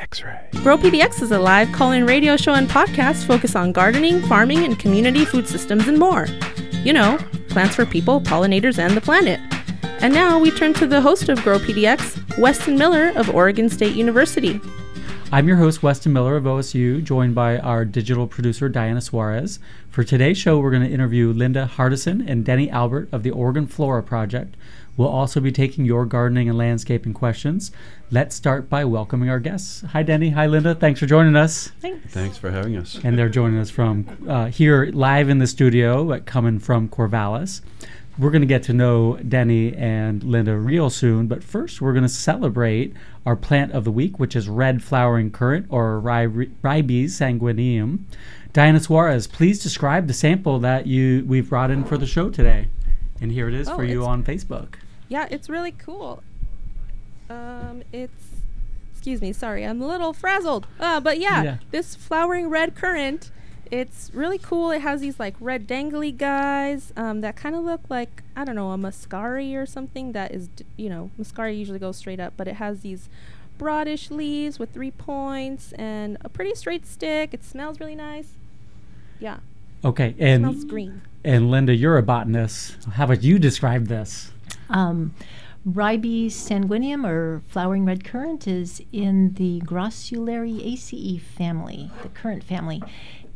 X-ray. Grow PDX is a live call-in radio show and podcast focused on gardening, farming, and community food systems and more. You know, plants for people, pollinators, and the planet. And now we turn to the host of Grow PDX, Weston Miller of Oregon State University. I'm your host, Weston Miller of OSU, joined by our digital producer, Diana Suarez. For today's show, we're going to interview Linda Hardison and Denny Albert of the Oregon Flora Project. We'll also be taking your gardening and landscaping questions. Let's start by welcoming our guests. Hi, Denny. Hi, Linda. Thanks for joining us. Thanks. Thanks for having us. And they're joining us from uh, here live in the studio, uh, coming from Corvallis. We're going to get to know Denny and Linda real soon, but first we're going to celebrate our plant of the week, which is red flowering currant or Ribes sanguineum. Diana Suarez, please describe the sample that you we've brought in for the show today. And here it is Oh, for you on Facebook. Yeah, it's really cool. Um, it's excuse me, sorry, I'm a little frazzled. Uh, but yeah, Yeah. this flowering red currant, it's really cool. It has these like red dangly guys um, that kind of look like I don't know a muscari or something. That is, d- you know, muscari usually goes straight up, but it has these broadish leaves with three points and a pretty straight stick. It smells really nice. Yeah, Okay, it and smells green. And Linda, you're a botanist. How about you describe this? Um, Ribes sanguineum, or flowering red currant, is in the Grossulariaceae family, the currant family.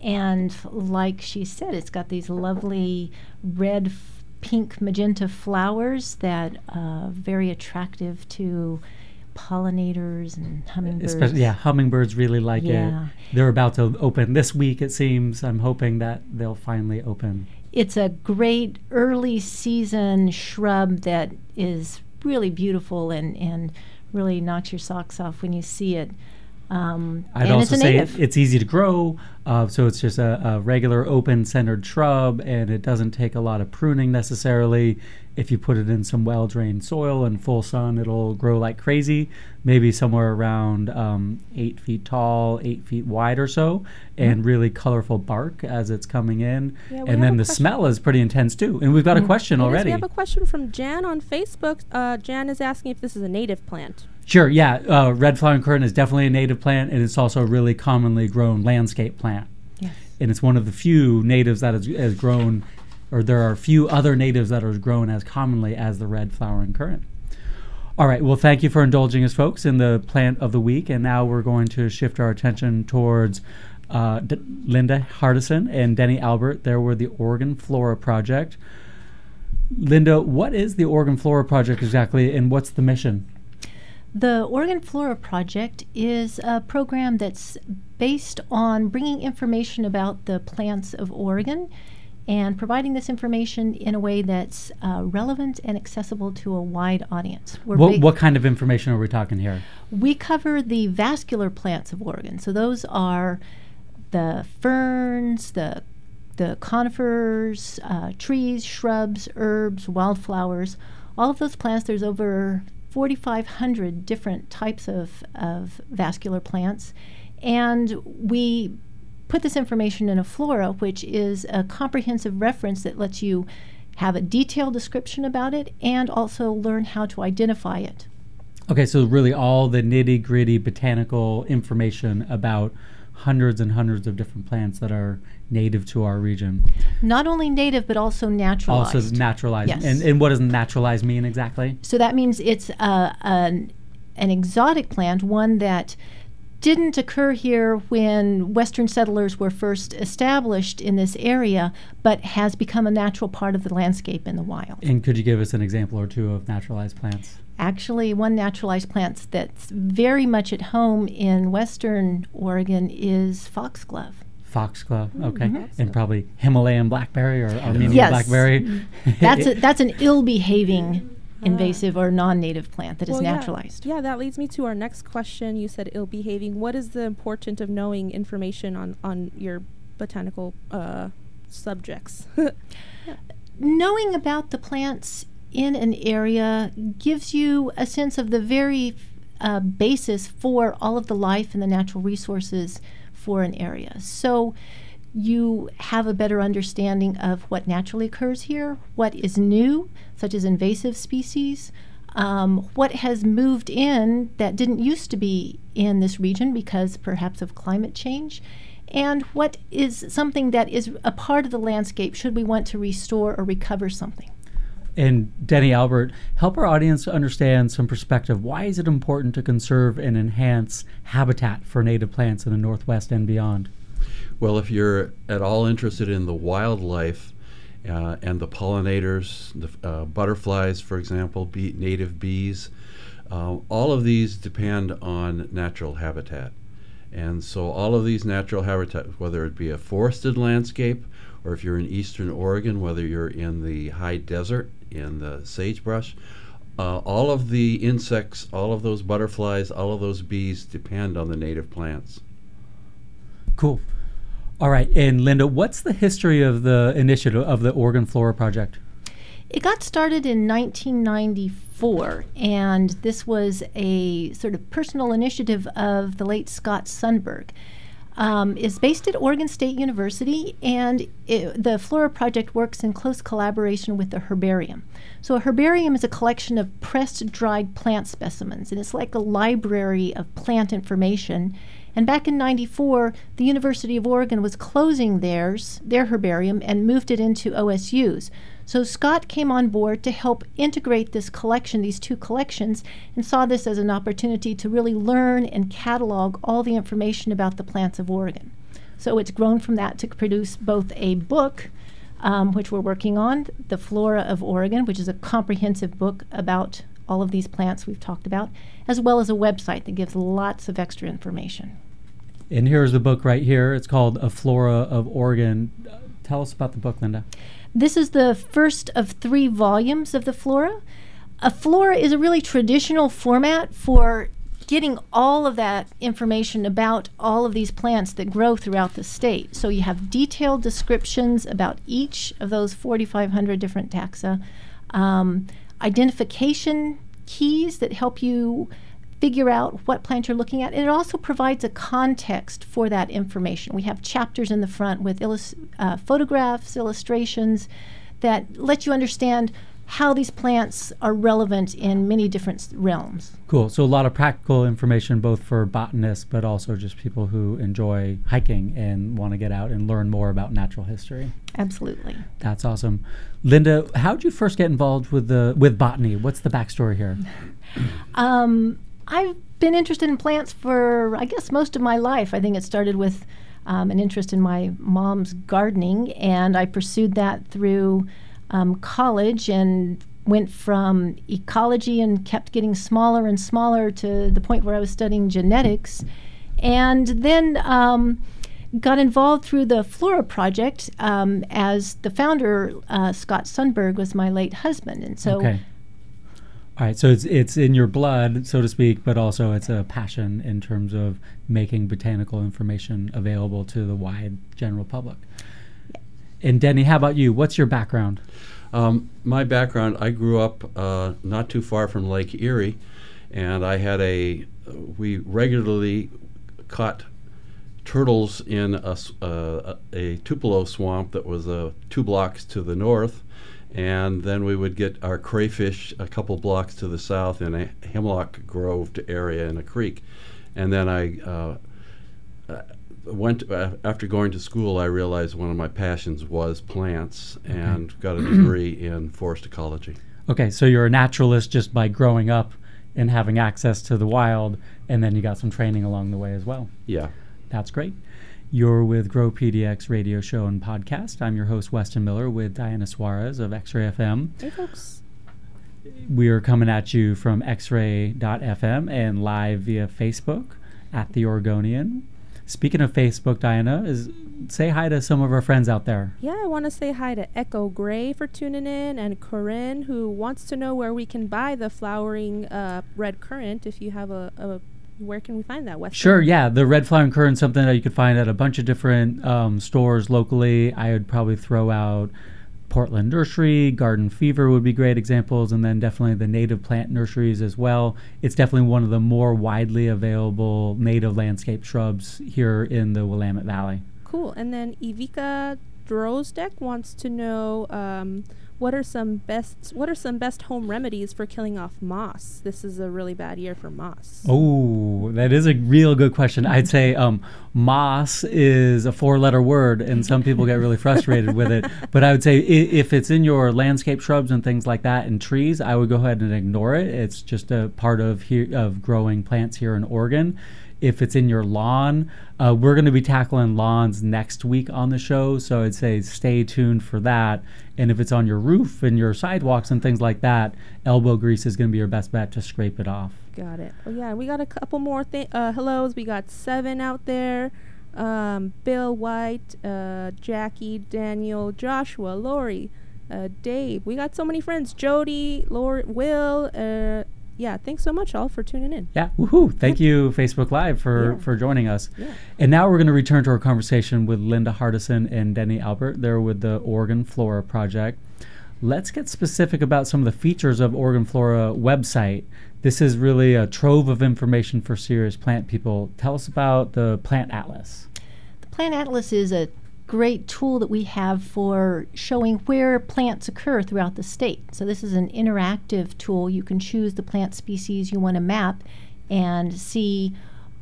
And like she said, it's got these lovely red, f- pink, magenta flowers that are very attractive to pollinators and hummingbirds. Especially, yeah, hummingbirds really like Yeah. it. They're about to open this week, it seems. I'm hoping that they'll finally open. It's a great early season shrub that is really beautiful and, and really knocks your socks off when you see it. Um, I'd and also say it, it's easy to grow, uh, so it's just a, a regular open-centered shrub, and it doesn't take a lot of pruning necessarily. If you put it in some well-drained soil and full sun, it'll grow like crazy. Maybe somewhere around um, eight feet tall, eight feet wide or so, and really colorful bark as it's coming in. Yeah, and then the question- smell is pretty intense too. And we've got a question It is. already. We have a question from Jan on Facebook. Uh, Jan is asking if this is a native plant. Sure, yeah. Uh, red flowering currant is definitely a native plant, and it's also a really commonly grown landscape plant. Yes. And it's one of the few natives that is, has grown, or there are few other natives that are grown as commonly as the red flowering currant. All right, well, thank you for indulging us, folks, in the plant of the week. And now we're going to shift our attention towards uh, D- Linda Hardison and Denny Albert. There were the Oregon Flora Project. Linda, what is the Oregon Flora Project exactly, and what's the mission? The Oregon Flora Project is a program that's based on bringing information about the plants of Oregon and providing this information in a way that's uh, relevant and accessible to a wide audience. What, what kind of information are we talking here? We cover the vascular plants of Oregon. So those are the ferns, the the conifers, uh, trees, shrubs, herbs, wildflowers. All of those plants. There's over 4,500 different types of, of vascular plants, and we put this information in a flora, which is a comprehensive reference that lets you have a detailed description about it and also learn how to identify it. Okay, so really all the nitty gritty botanical information about hundreds and hundreds of different plants that are native to our region. Not only native, but also naturalized. Also naturalized. Yes. And, and what does naturalized mean exactly? so that means it's uh, an, an exotic plant, one that didn't occur here when Western settlers were first established in this area, but has become a natural part of the landscape in the wild. And could you give us an example or two of naturalized plants? Actually, one naturalized plant that's very much at home in Western Oregon is foxglove. Foxglove, okay. Mhm. And probably Himalayan blackberry or Armenian Yes. blackberry. That's a, that's an ill-behaving invasive or non-native plant that is Well, yeah. naturalized. Yeah, that leads me to our next question. You said ill behaving. What is the importance of knowing information on on your botanical uh, subjects? knowing about the plants in an area gives you a sense of the very uh, basis for all of the life and the natural resources for an area. So you have a better understanding of what naturally occurs here, what is new, such as invasive species, um, what has moved in that didn't used to be in this region because perhaps of climate change, and what is something that is a part of the landscape should we want to restore or recover something. And Denny Albert, help our audience understand some perspective. Why is it important to conserve and enhance habitat for native plants in the Northwest and beyond? Well, if you're at all interested in the wildlife uh, and the pollinators, the uh, butterflies, for example, bee, native bees, uh, all of these depend on natural habitat. And so, all of these natural habitats, whether it be a forested landscape or if you're in eastern Oregon, whether you're in the high desert, in the sagebrush, uh, all of the insects, all of those butterflies, all of those bees depend on the native plants. Cool. All right, and Linda, what's the history of the initiative of the Oregon Flora Project? It got started in 1994, and this was a sort of personal initiative of the late Scott Sundberg. Um, is based at Oregon State University, and it, the Flora Project works in close collaboration with the herbarium. So, a herbarium is a collection of pressed dried plant specimens, and it's like a library of plant information and back in 94, the University of Oregon was closing theirs, their herbarium, and moved it into OSU's. So Scott came on board to help integrate this collection, these two collections, and saw this as an opportunity to really learn and catalog all the information about the plants of Oregon. So it's grown from that to produce both a book, um, which we're working on, The Flora of Oregon, which is a comprehensive book about all of these plants we've talked about, as well as a website that gives lots of extra information. And here's the book right here. It's called A Flora of Oregon. Tell us about the book, Linda. This is the first of three volumes of the flora. A flora is a really traditional format for getting all of that information about all of these plants that grow throughout the state. So you have detailed descriptions about each of those 4,500 different taxa, um, identification keys that help you figure out what plant you're looking at. And it also provides a context for that information. We have chapters in the front with illus- uh, photographs, illustrations that let you understand how these plants are relevant in many different realms. Cool. So a lot of practical information both for botanists but also just people who enjoy hiking and want to get out and learn more about natural history. Absolutely. That's awesome. Linda, how did you first get involved with the with botany? What's the backstory here? um, I've been interested in plants for, I guess, most of my life. I think it started with um, an interest in my mom's gardening, and I pursued that through um, college and went from ecology and kept getting smaller and smaller to the point where I was studying genetics. And then um, got involved through the Flora Project um, as the founder, uh, Scott Sundberg, was my late husband. And so okay. All right, so it's it's in your blood, so to speak, but also it's a passion in terms of making botanical information available to the wide general public. And Denny, how about you? What's your background? Um, my background, I grew up uh, not too far from Lake Erie, and I had a. We regularly caught turtles in a, uh, a Tupelo swamp that was uh, two blocks to the north and then we would get our crayfish a couple blocks to the south in a hemlock grove area in a creek. And then I uh, uh, went uh, after going to school. I realized one of my passions was plants, and got a degree in forest ecology. Okay, so you're a naturalist just by growing up and having access to the wild, and then you got some training along the way as well. Yeah, that's great. You're with Grow PDX radio show and podcast. I'm your host, Weston Miller, with Diana Suarez of X Ray FM. Hey, folks. We are coming at you from xray.fm and live via Facebook at The Oregonian. Speaking of Facebook, Diana, is say hi to some of our friends out there. Yeah, I want to say hi to Echo Gray for tuning in and Corinne, who wants to know where we can buy the flowering uh, red currant if you have a, a where can we find that? West. Sure, yeah. The red flowering currant something that you could find at a bunch of different um, stores locally. I would probably throw out Portland Nursery, Garden Fever would be great examples, and then definitely the native plant nurseries as well. It's definitely one of the more widely available native landscape shrubs here in the Willamette Valley. Cool. And then Evika Drozdek wants to know um, what are some best what are some best home remedies for killing off moss? This is a really bad year for moss. Oh, that is a real good question. I'd say um, moss is a four-letter word, and some people get really frustrated with it. But I would say I- if it's in your landscape shrubs and things like that, and trees, I would go ahead and ignore it. It's just a part of here of growing plants here in Oregon. If it's in your lawn, uh, we're going to be tackling lawns next week on the show, so I'd say stay tuned for that. And if it's on your roof and your sidewalks and things like that, elbow grease is going to be your best bet to scrape it off. Got it. Oh yeah, we got a couple more thi- uh, hellos. We got seven out there. Um, Bill White, uh, Jackie, Daniel, Joshua, Lori, uh, Dave. We got so many friends. Jody, Lori, Will. Yeah, thanks so much all for tuning in. Yeah, woohoo! Thank you, Facebook Live, for Yeah. for joining us. Yeah. And now we're going to return to our conversation with Linda Hardison and Denny Albert. They're with the Oregon Flora Project. Let's get specific about some of the features of Oregon Flora website. This is really a trove of information for serious plant people. Tell us about the Plant Atlas. The Plant Atlas is a great tool that we have for showing where plants occur throughout the state. So, this is an interactive tool. You can choose the plant species you want to map and see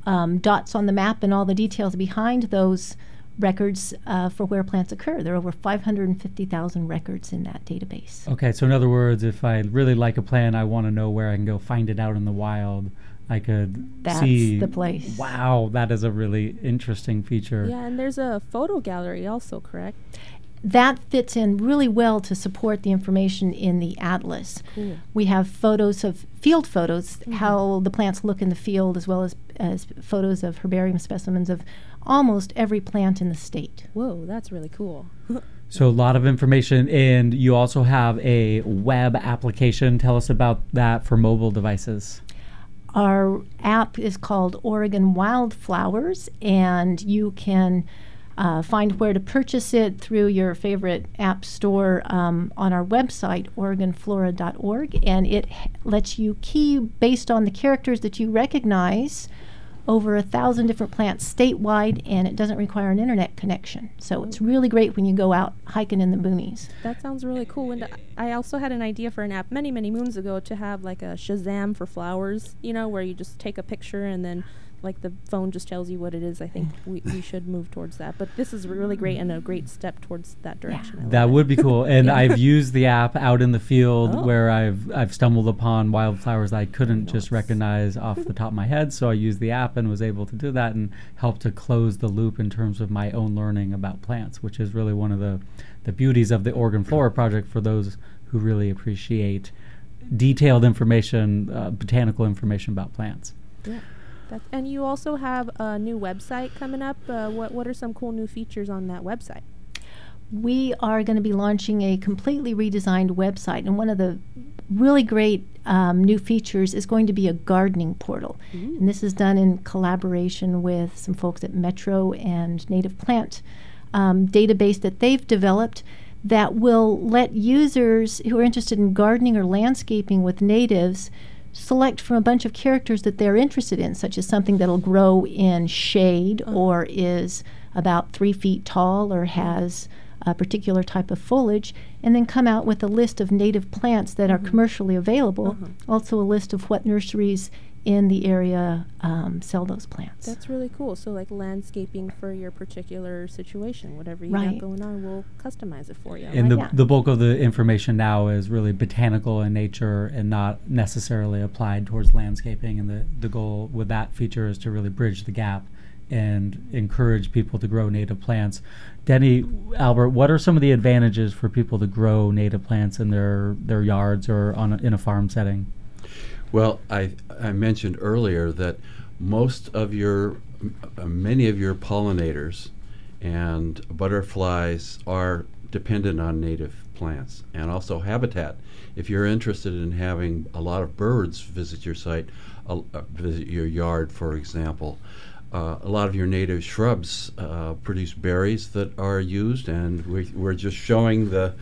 um, dots on the map and all the details behind those records uh, for where plants occur. There are over 550,000 records in that database. Okay, so in other words, if I really like a plant, I want to know where I can go find it out in the wild. I could That's see. the place. Wow, that is a really interesting feature. Yeah, and there's a photo gallery also, correct? That fits in really well to support the information in the atlas. Cool. We have photos of field photos, mm-hmm. how the plants look in the field, as well as, as photos of herbarium specimens of almost every plant in the state. Whoa, that's really cool. So a lot of information, and you also have a web application. Tell us about that for mobile devices. Our app is called Oregon Wildflowers, and you can uh, find where to purchase it through your favorite app store um, on our website, OregonFlora.org, and it h- lets you key based on the characters that you recognize over a thousand different plants statewide, and it doesn't require an internet connection. So it's really great when you go out hiking in the boonies. That sounds really cool. And I also had an idea for an app many, many moons ago to have like a Shazam for flowers, you know, where you just take a picture and then like the phone just tells you what it is. I think we, we should move towards that. But this is really great and a great step towards that direction. I love That it. would be cool. And Yeah. I've used the app out in the field Oh. where I've I've stumbled upon wildflowers I couldn't just recognize off the top of my head. So I used the app and was able to do that and help to close the loop in terms of my own learning about plants, which is really one of the the beauties of the Oregon Flora Project for those who really appreciate detailed information, uh, botanical information about plants. Yeah. That, and you also have a new website coming up. Uh, what what are some cool new features on that website? we are going to be launching a completely redesigned website, and one of the really great um, new features is going to be a gardening portal. And this is done in collaboration with some folks at Metro and Native Plant um, database that they've developed that will let users who are interested in gardening or landscaping with natives select from a bunch of characters that they're interested in, such as something that'll grow in shade uh-huh. or is about three feet tall or has a particular type of foliage, and then come out with a list of native plants that are mm-hmm. commercially available. Uh-huh. Also, a list of what nurseries in the area um, sell those plants. That's really cool. So like landscaping for your particular situation, whatever you Right. got going on, we'll customize it for you. I And the, Yeah. the bulk of the information now is really botanical in nature and not necessarily applied towards landscaping. And the, the goal with that feature is to really bridge the gap and encourage people to grow native plants. Denny, Albert, what are some of the advantages for people to grow native plants in their, their yards or on a, in a farm setting? Well, I, I mentioned earlier that most of your, many of your pollinators and butterflies are dependent on native plants and also habitat. If you're interested in having a lot of birds visit your site, uh, visit your yard, for example, uh, a lot of your native shrubs uh, produce berries that are used, and we, we're just showing the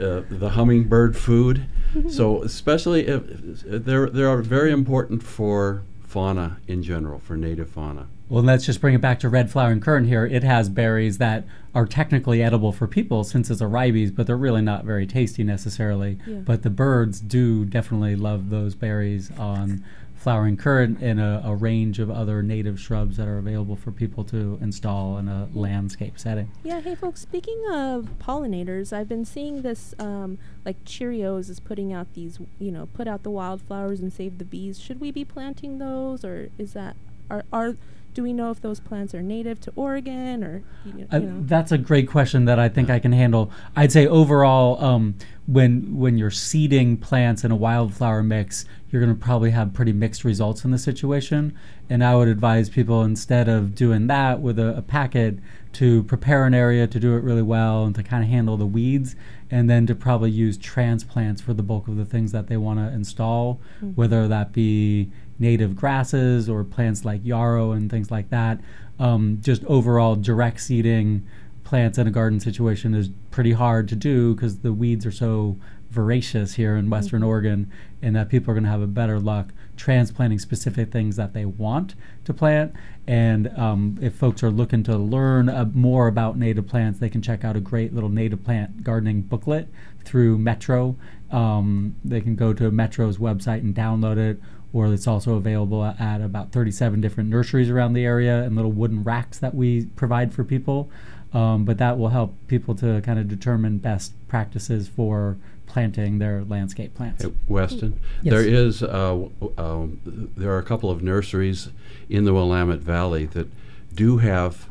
uh, the hummingbird food. so, especially if, if they're they are very important for fauna in general, for native fauna. Well, let's just bring it back to red flowering currant here. It has berries that are technically edible for people since it's a ribes, but they're really not very tasty necessarily. Yeah. But the birds do definitely love those berries on flowering currant and a, a range of other native shrubs that are available for people to install in a landscape setting. Yeah, hey folks, speaking of pollinators, I've been seeing this um, like Cheerios is putting out these, you know, put out the wildflowers and save the bees. Should we be planting those or is that are are do we know if those plants are native to Oregon or you, Uh, you know? that's a great question that I think I can handle. I'd say overall, um, when when you're seeding plants in a wildflower mix, you're going to probably have pretty mixed results in the situation. And I would advise people instead of doing that with a, a packet to prepare an area to do it really well and to kind of handle the weeds, and then to probably use transplants for the bulk of the things that they want to install, whether that be native grasses or plants like yarrow and things like that. Um, just overall direct seeding plants in a garden situation is pretty hard to do because the weeds are so voracious here in Western Oregon, and that people are going to have a better luck transplanting specific things that they want to plant. And um, if folks are looking to learn uh, more about native plants, they can check out a great little native plant gardening booklet through Metro. Um, they can go to Metro's website and download it, or it's also available at, at about 37 different nurseries around the area and little wooden racks that we provide for people. Um, but that will help people to kind of determine best practices for planting their landscape plants. Hey, Weston, Yes. there is uh, um, there are a couple of nurseries in the Willamette Valley that do have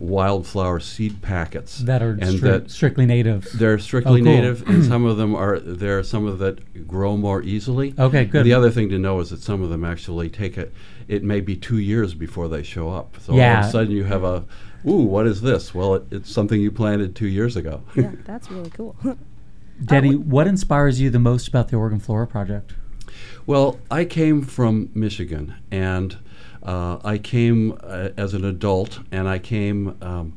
wildflower seed packets That are and stri- that strictly native. they're oh, strictly Oh, cool. native, and hmm. some of them are there are some of that grow more easily. Okay, good. The other thing to know is that some of them actually take it. It may be two years before they show up. So all of a sudden you have a, ooh, what is this? Well, it, it's something you planted two years ago. yeah, that's really cool. Denny, what inspires you the most about the Oregon Flora Project? Well, I came from Michigan, and uh, I came uh, as an adult, and I came. Um,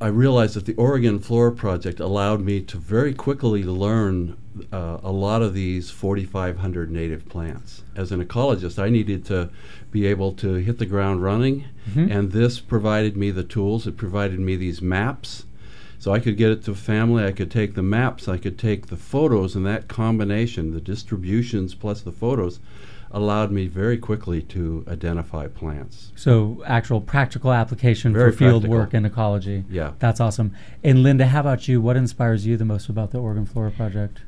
I realized that the Oregon Flora Project allowed me to very quickly learn uh, a lot of these 4,500 native plants. As an ecologist, I needed to be able to hit the ground running, and this provided me the tools. It provided me these maps. So I could get it to family, I could take the maps, I could take the photos, and that combination, the distributions plus the photos, allowed me very quickly to identify plants. So, actual practical application Very for field practical. work in ecology. Yeah. That's awesome. And Linda, how about you? What inspires you the most about the Oregon Flora Project?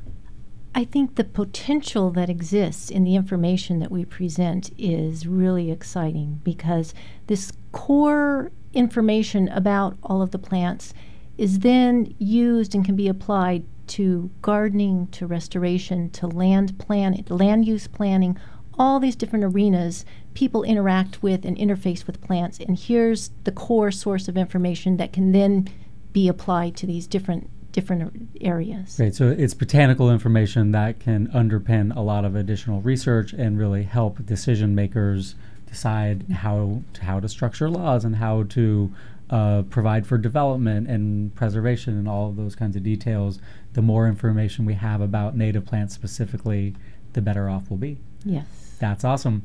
I think the potential that exists in the information that we present is really exciting because this core information about all of the plants is then used and can be applied to gardening, to restoration, to land plan, land use planning, all these different arenas people interact with and interface with plants. And here's the core source of information that can then be applied to these different different areas. Great. So it's botanical information that can underpin a lot of additional research and really help decision makers decide how to, how to structure laws and how to uh, provide for development and preservation and all of those kinds of details. The more information we have about native plants specifically, the better off we'll be. Yes. That's awesome.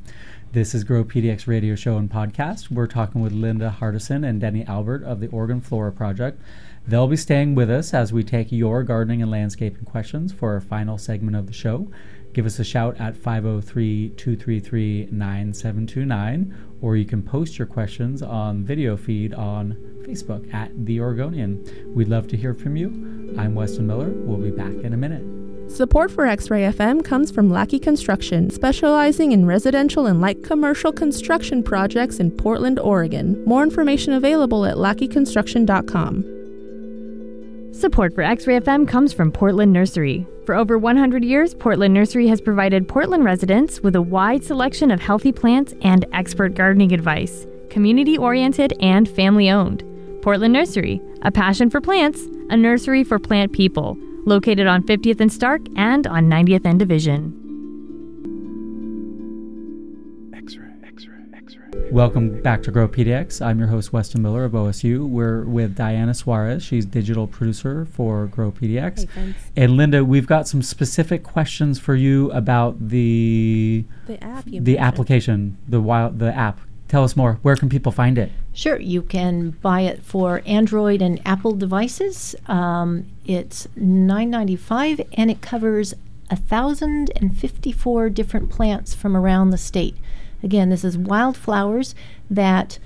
This is Grow PDX Radio Show and Podcast. We're talking with Linda Hardison and Denny Albert of the Oregon Flora Project. They'll be staying with us as we take your gardening and landscaping questions for our final segment of the show. Give us a shout at 503 233 9729, or you can post your questions on video feed on Facebook at The Oregonian. We'd love to hear from you. I'm Weston Miller. We'll be back in a minute. Support for X Ray FM comes from Lackey Construction, specializing in residential and light commercial construction projects in Portland, Oregon. More information available at lackeyconstruction.com. Support for X Ray FM comes from Portland Nursery. For over 100 years, Portland Nursery has provided Portland residents with a wide selection of healthy plants and expert gardening advice, community oriented and family owned. Portland Nursery, a passion for plants, a nursery for plant people, located on 50th and Stark and on 90th and Division. Welcome back to Grow PDX. I'm your host, Weston Miller of OSU. We're with Diana Suarez. She's digital producer for Grow PDX. Hey. And Linda, we've got some specific questions for you about the The app you the mentioned. application, the wild the app tell us more. Where can people find it? Sure, you can buy it for Android and Apple devices. Um, it's nine ninety five, and it covers thousand and fifty four different plants from around the state. Again, this is wildflowers that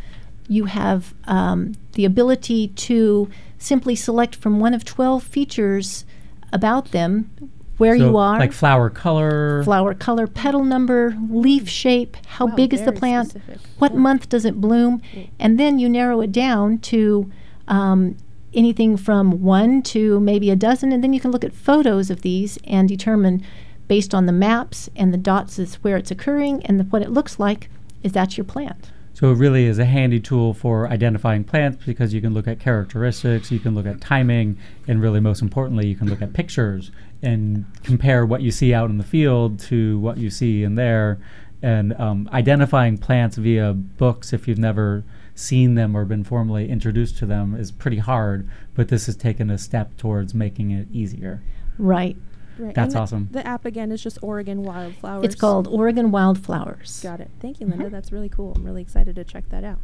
you have um, the ability to simply select from one of twelve features about them, where So, you are, Like flower color. flower color, petal number, leaf shape, how Wow, big is the plant, specific. what Yeah. month does it bloom, and then you narrow it down to um, anything from one to maybe a dozen, and then you can look at photos of these and determine, based on the maps and the dots is where it's occurring and the, what it looks like, is that your plant. So it really is a handy tool for identifying plants because you can look at characteristics, you can look at timing, and really most importantly, you can look at pictures and compare what you see out in the field to what you see in there. And um, identifying plants via books, if you've never seen them or been formally introduced to them, is pretty hard. But this has taken a step towards making it easier. Right. Right. That's the- awesome. The app again is just Oregon Wildflowers. It's called Oregon Wildflowers. Got it. Thank you, Mm-hmm. Linda. That's really cool. I'm really excited to check that out.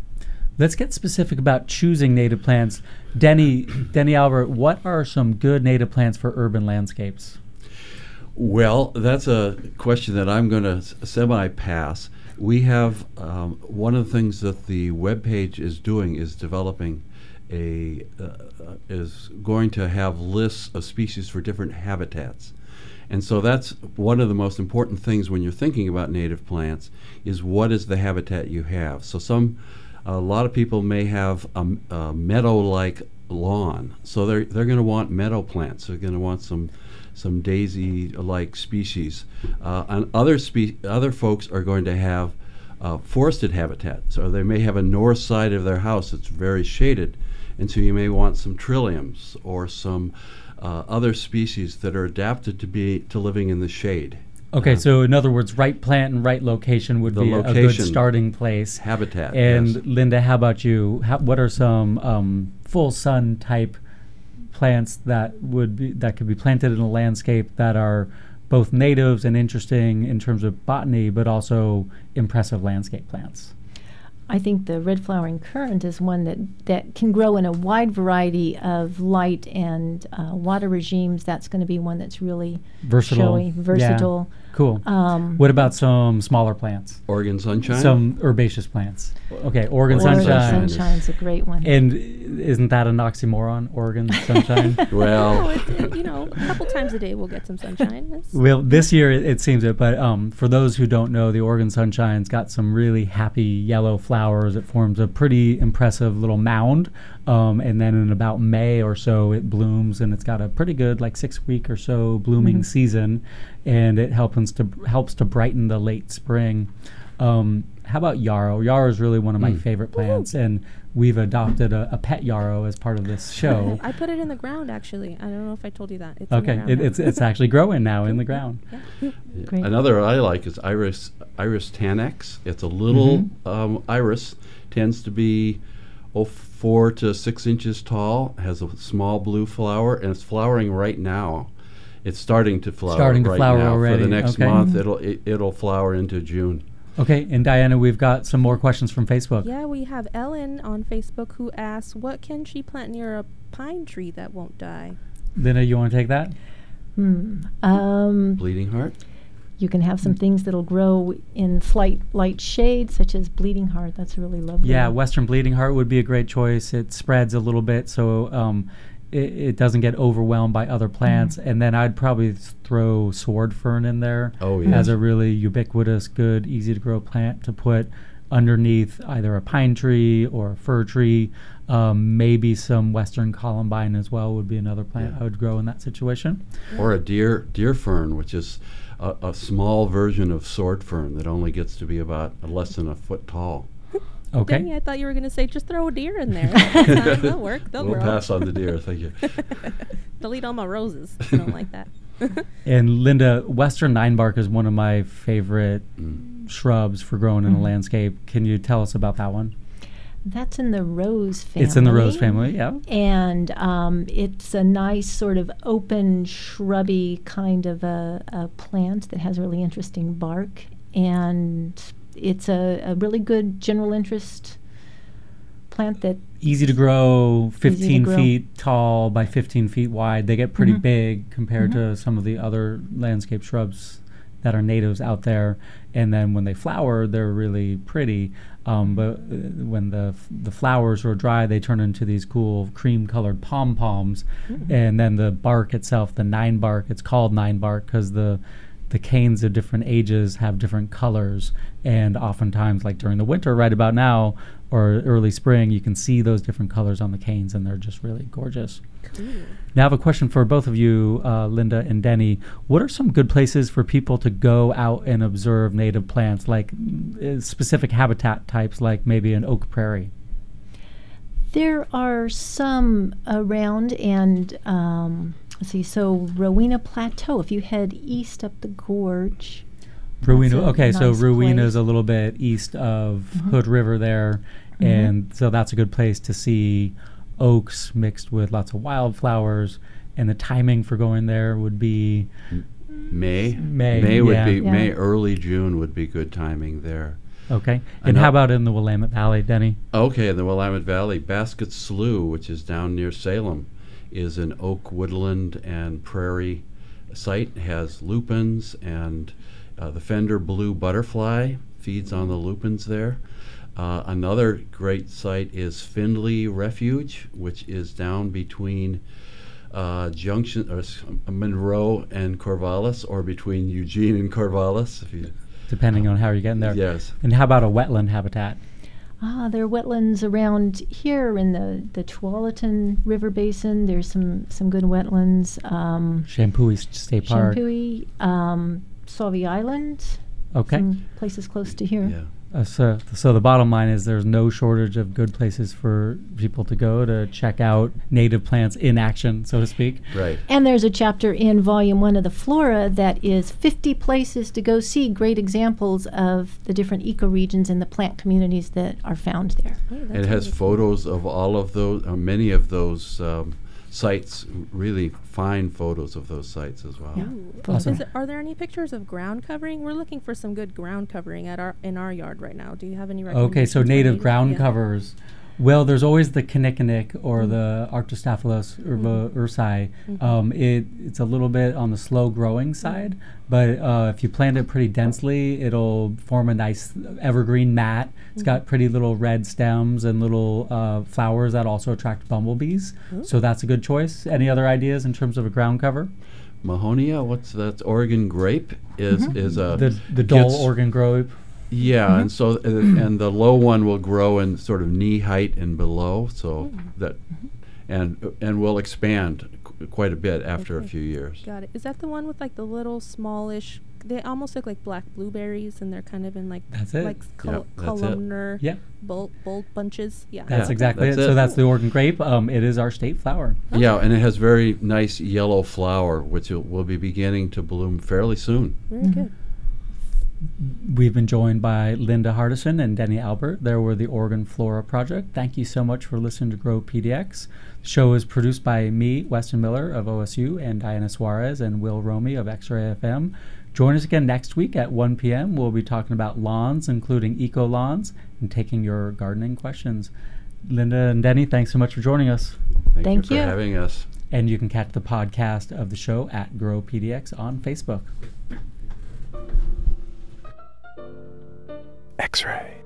Let's get specific about choosing native plants. Denny, Denny Albert, what are some good native plants for urban landscapes? Well, that's a question that I'm going to semi pass. We have um, one of the things that the web page is doing is developing a uh, uh, is going to have lists of species for different habitats. And so that's one of the most important things when you're thinking about native plants is what is the habitat you have. So some a lot of people may have a meadow-like lawn, so they're they're going to want meadow plants. They're going to want some some daisy-like species. Uh, and other spe- other folks are going to have uh, forested habitat. So they may have a north side of their house that's very shaded, and so you may want some trilliums or some uh, other species that are adapted to be to living in the shade. Okay, Uh, so in other words, right plant and right location would be a- a good starting place. habitat. And yes. Linda, how about you? How, what are some um, full sun type plants that would be that could be planted in a landscape that are both natives and interesting in terms of botany, but also impressive landscape plants? I think the red flowering currant is one that, that can grow in a wide variety of light and uh, water regimes. That's going to be one that's really Versatile. showy, Yeah. Versatile. Cool. Um, what about some smaller plants? Oregon sunshine. Some herbaceous plants. Okay, Oregon Oregon Oregon sunshine. sunshine. Sunshine's a great one. And isn't that an oxymoron, Oregon sunshine? Well, it, it- you know, a couple times a day we'll get some sunshine. That's- Well, this year it, it seems it, but um, for those who don't know, the Oregon Sunshine's got some really happy yellow flowers. It forms a pretty impressive little mound, um, and then in about May or so, it blooms, and it's got a pretty good like six week or so blooming season, and it helps to helps to brighten the late spring. Um, how about yarrow? Yarrow is really one of my Mm. favorite plants, and we've adopted a, a pet yarrow as part of this show. I put it in the ground actually. I don't know if I told you that. It's Okay, it, it's it's actually growing now in the ground. Yeah. Great. Another I like is iris iris tenax. It's a little Mm-hmm. um, iris, tends to be oh, four to six inches tall, has a small blue flower, and it's flowering right now. It's starting to flower. Starting to right flower now. For the next okay. month, it'll it, it'll flower into June. Okay, and Diana, we've got some more questions from Facebook. Yeah, we have Ellen on Facebook who asks, "What can she plant near a pine tree that won't die?" Linda, you want to take that? Hmm. Um, Bleeding heart. you can have some things that'll grow in slight light shade, such as bleeding heart. That's really lovely. Yeah, Western Bleeding Heart would be a great choice. It spreads a little bit, so um, it, it doesn't get overwhelmed by other plants. And then I'd probably throw sword fern in there Oh, as a really ubiquitous, good, easy to grow plant to put underneath either a pine tree or a fir tree. Um, maybe some Western Columbine as well would be another plant Yeah. I would grow in that situation. Or a deer deer fern, which is a, a small version of sword fern that only gets to be about less than a foot tall. Okay. Dang, I thought you were going to say just throw a deer in there. That's fine, That'll work. They'll we'll grow. pass on the deer. Thank you. Delete all my roses. I don't like that. And Linda, Western nine bark is one of my favorite Mm. shrubs for growing in a landscape. Can you tell us about that one? That's in the rose family. It's in the rose family, yeah. And um, it's a nice sort of open, shrubby kind of a, a plant that has really interesting bark. And it's a, a really good general interest plant that Easy to grow, 15 grow. feet tall by 15 feet wide. They get pretty Mhm. big compared Mhm. to some of the other landscape shrubs that are natives out there. And then when they flower, they're really pretty. Um, but uh, when the f- the flowers are dry, they turn into these cool cream-colored pom poms. And then the bark itself, the nine bark, it's called nine bark because the the canes of different ages have different colors. And oftentimes, like during the winter, right about now, or early spring, you can see those different colors on the canes, and they're just really gorgeous. Cool. Now, I have a question for both of you, uh, Linda and Denny. What are some good places for people to go out and observe native plants, like uh, specific habitat types, like maybe an oak prairie? There are some around, and um, let's see. So Rowena Plateau. If you head east up the gorge, Rowena. That's a Okay, so nice Rowena place. is a little bit east of Mhm. Hood River there, Mhm. and so that's a good place to see oaks mixed with lots of wildflowers. And the timing for going there would be May. May, May would yeah. be Yeah. May. Early June would be good timing there. okay. And how about in the Willamette Valley, Denny? Okay, in the Willamette Valley, Basket Slough, which is down near Salem, is an oak woodland and prairie site. It has lupins and uh, the Fender blue butterfly feeds on the lupins there. Uh, another great site is Finley Refuge, which is down between uh, Junction or Monroe and Corvallis, or between Eugene and Corvallis. If you, Depending on how you're getting there. Yes. And how about a wetland habitat? Ah, there are wetlands around here in the the Tualatin River Basin. There's some some good wetlands. Um, Champoeg S- State Park. Champoeg, um, Sauvie Island. Okay. Some places close to here. Yeah. Uh, so, so the bottom line is there's no shortage of good places for people to go to check out native plants in action, so to speak. Right. And there's a chapter in Volume 1 of the Flora that is 50 places to go see great examples of the different ecoregions and the plant communities that are found there. Oh, It has really cool. photos of all of those, many of those um, sites, really fine photos of those sites as well. Yeah. Awesome. Is it, are there any pictures of ground covering? We're looking for some good ground covering at our in our yard right now. Do you have any Okay, so native ground Yeah. covers. Well, there's always the kinnikinnick or Mhm. the Arctostaphylos uva ursi. Mhm. Um, it, it's a little bit on the slow growing side, but uh, if you plant it pretty densely, it'll form a nice evergreen mat. It's got pretty little red stems and little uh, flowers that also attract bumblebees. So that's a good choice. Any other ideas in terms of a ground cover? Mahonia, what's that? Oregon grape is is a the the dull gets- organ grape. Yeah, and so uh, and the low one will grow in sort of knee height and below, so that and and will expand qu- quite a bit after a few years. Got it. Is that the one with like the little smallish? They almost look like black blueberries, and they're kind of in like That's it. like col- Yep, that's it. columnar Yeah. bulb, bulb bunches. Yeah. That's Yeah, exactly that's it. So that's the Oregon grape. Um, it is our state flower. Yeah, and it has very nice yellow flower, which will, will be beginning to bloom fairly soon. Very Mhm. good. We've been joined by Linda Hardison and Denny Albert. They were the Oregon Flora Project. Thank you so much for listening to Grow PDX. The show is produced by me, Weston Miller of OSU, and Diana Suarez and Will Romy of X-Ray FM. Join us again next week at 1 p.m. We'll be talking about lawns, including eco lawns, and taking your gardening questions. Linda and Denny, thanks so much for joining us. Thank, Thank you you. for having us. And you can catch the podcast of the show at Grow PDX on Facebook. X ray.